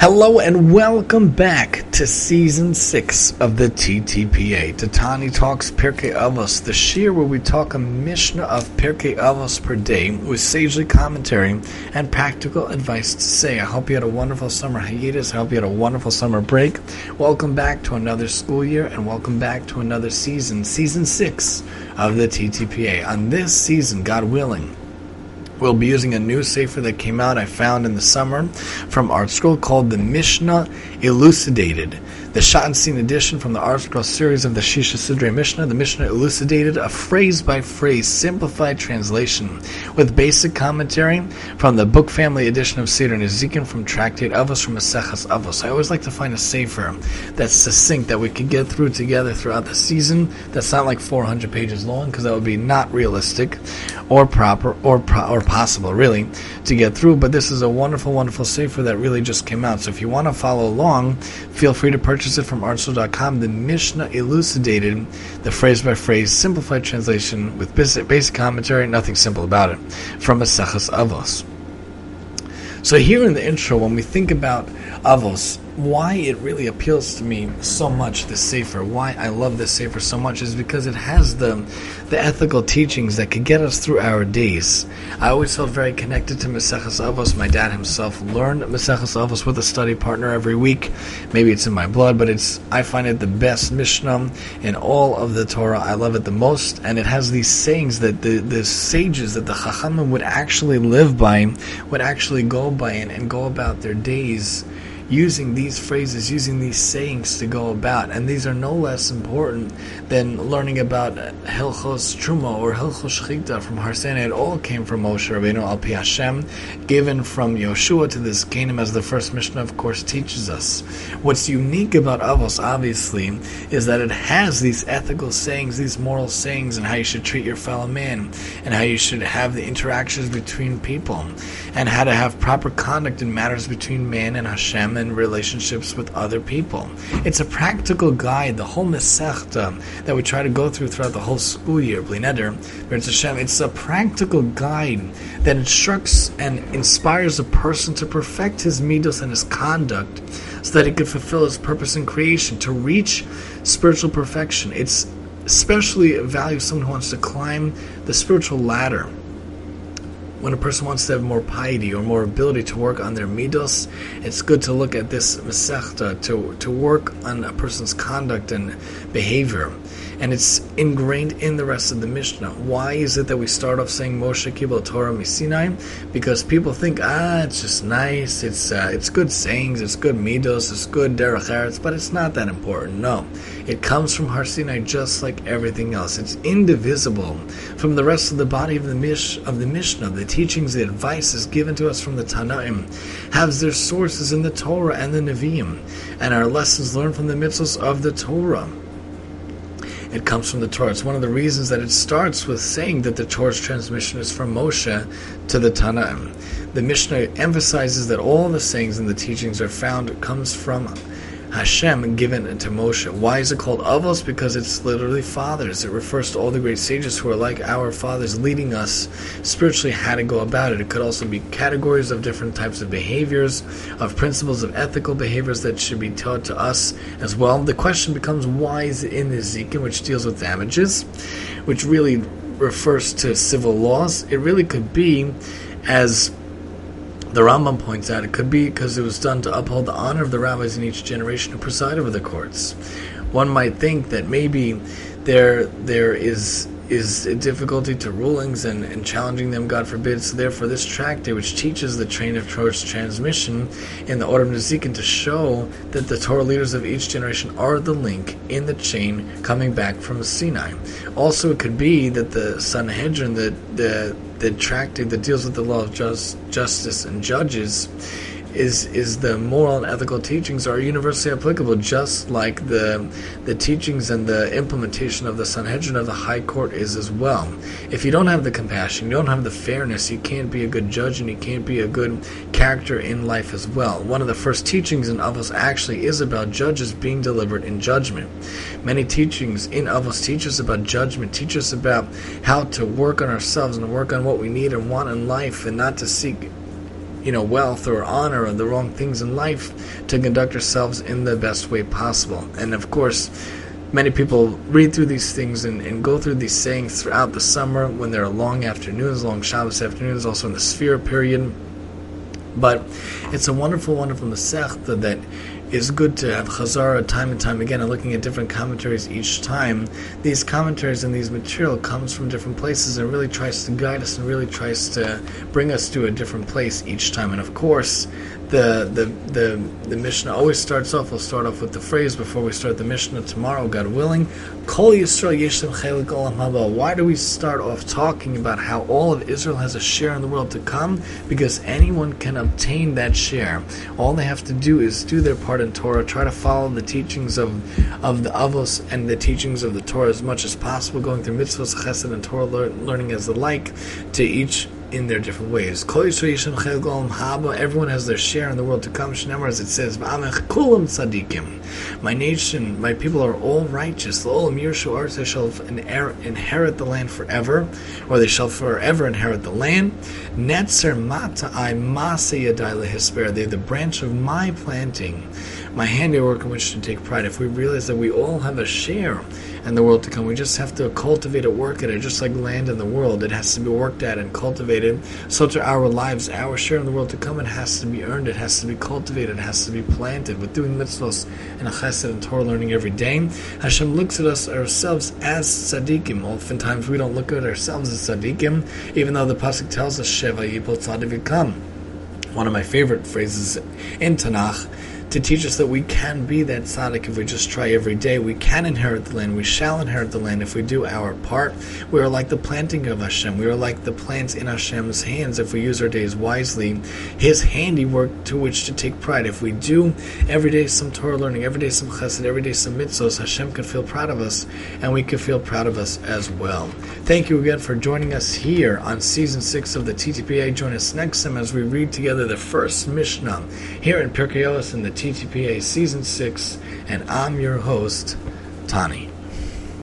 Hello and welcome back to season six of the TTPA, Tatani Talks Pirkei Avos, the shear where we talk a Mishnah of Pirkei Avos per day with sagely commentary and practical advice to say. I hope you had a wonderful summer hiatus. I hope you had a wonderful summer break. Welcome back to another school year and welcome back to another season, season six of the TTPA. On this season, God willing, We'll be using a new sefer that came out I found in the summer from ArtScroll called the Mishnah Elucidated. The Scene edition from the ArtScroll series of the Shisha Sidre Mishnah, the Mishnah elucidated a phrase by phrase simplified translation with basic commentary from the book family edition of Seder Nezikin from Tractate Avos from Maseches Avos. I always like to find a sefer that's succinct that we could get through together throughout the season. That's not like 400 pages long because that would be not realistic or proper or pro- or possible really to get through. But this is a wonderful, wonderful sefer that really just came out. So if you want to follow along, feel free to purchase it from artscroll.com. The Mishnah elucidated the phrase by phrase, simplified translation with basic, basic commentary, nothing simple about it, from Maseches Avos. So here in the intro, when we think about Avos, why it really appeals to me so much, this Sefer, why I love this Sefer so much, is because it has the, the ethical teachings that could get us through our days. I always felt very connected to Maseches Avos. My dad himself learned Maseches Avos with a study partner every week. Maybe it's in my blood, but it's I find it the best Mishnah in all of the Torah. I love it the most, and it has these sayings that the, the sages, that the Chachamim would actually live by, would actually go by and, and go about their days using these phrases, using these sayings to go about. And these are no less important than learning about Hilchos Truma or Hilchos Shechita from Har Sinai. It all came from Moshe Rabbeinu al Pi Hashem, given from Yoshua to this kingdom, as the first Mishnah, of course, teaches us. What's unique about Avos, obviously, is that it has these ethical sayings, these moral sayings, and how you should treat your fellow man, and how you should have the interactions between people, and how to have proper conduct in matters between man and Hashem relationships with other people. It's a practical guide, the whole Masechta that we try to go through throughout the whole school year, bli neder, it's a practical guide that instructs and inspires a person to perfect his midos and his conduct so that he could fulfill his purpose in creation, to reach spiritual perfection. It's especially values someone who wants to climb the spiritual ladder when a person wants to have more piety or more ability to work on their midos, it's good to look at this mesechta to to work on a person's conduct and behavior and it's ingrained in the rest of the Mishnah. Why is it that we start off saying Moshe Kibel Torah Misinai? Because people think, ah, it's just nice, it's uh, it's good sayings, it's good midos, it's good derech eretz, but it's not that important. No, it comes from Har Sinai just like everything else. It's indivisible from the rest of the body of the Mish of the Mishnah. The teachings, the advice is given to us from the Tanaim, has their sources in the Torah and the Nevi'im, and our lessons learned from the mitzvahs of the Torah. It comes from the Torah. It's one of the reasons that it starts with saying that the Torah's transmission is from Moshe to the Tanaim. The Mishnah emphasizes that all the sayings and the teachings are found it comes from Hashem given to Moshe. Why is it called Avos? Because it's literally fathers. It refers to all the great sages who are like our fathers, leading us spiritually how to go about it. It could also be categories of different types of behaviors, of principles of ethical behaviors that should be taught to us as well. The question becomes why is it in Nezikin, which deals with damages, which really refers to civil laws? It really could be as the Rambam points out it could be because it was done to uphold the honor of the rabbis in each generation who preside over the courts. One might think that maybe there there is is difficulty to rulings and, and challenging them, God forbid. So therefore, this tractate, which teaches the train of Torah's transmission in the order of Nezikin to show that the Torah leaders of each generation are the link in the chain coming back from Sinai. Also, it could be that the Sanhedrin, the the the tractate that deals with the law of just, justice and judges is is the moral and ethical teachings are universally applicable, just like the the teachings and the implementation of the Sanhedrin of the High Court is as well. If you don't have the compassion, you don't have the fairness, you can't be a good judge and you can't be a good character in life as well. One of the first teachings in Avos actually is about judges being delivered in judgment. Many teachings in Avos teach us about judgment, teach us about how to work on ourselves and work on what we need and want in life, and not to seek you know, wealth or honor or the wrong things in life to conduct ourselves in the best way possible. And of course, many people read through these things and, and go through these sayings throughout the summer when there are long afternoons, long Shabbos afternoons, also in the sefira period. But it's a wonderful, wonderful Masechta that is good to have Chazara time and time again and looking at different commentaries each time. These commentaries and these material comes from different places and really tries to guide us and really tries to bring us to a different place each time. And of course, the the the, the Mishnah always starts off. We'll start off with the phrase before we start the Mishnah tomorrow, God willing. Kol Yisrael Yeshem Chelik Olam Haba. Why do we start off talking about how all of Israel has a share in the world to come? Because anyone can obtain that share. All they have to do is do their part in Torah, try to follow the teachings of of the Avos and the teachings of the Torah as much as possible, going through mitzvahs, chesed, and Torah learning as the like to each in their different ways. Everyone has their share in the world to come. As it says, My nation, my people are all righteous. They shall inherit the land forever, or they shall forever inherit the land. Mata I They're the branch of my planting, my handiwork in which to take pride. If we realize that we all have a share in the world to come. We just have to cultivate it, work at it, just like land in the world. It has to be worked at and cultivated. So to our lives, our share in the world to come, it has to be earned, it has to be cultivated, it has to be planted. With doing mitzvahs and chesed and Torah learning every day, Hashem looks at us ourselves as tzaddikim. Oftentimes we don't look at ourselves as tzaddikim, even though the pasuk tells us Sheva Yipol Tzaddik One of my favorite phrases in Tanakh to teach us that we can be that tzaddik if we just try every day. We can inherit the land. We shall inherit the land if we do our part. We are like the planting of Hashem. We are like the plants in Hashem's hands if we use our days wisely. His handiwork to which to take pride. If we do every day some Torah learning, every day some chesed, every day some mitzvahs, Hashem can feel proud of us, and we can feel proud of us as well. Thank you again for joining us here on season six of the TTPA. Join us next time as we read together the first Mishnah here in Pirkei Avos in the TTPA Season 6, and I'm your host, Tani.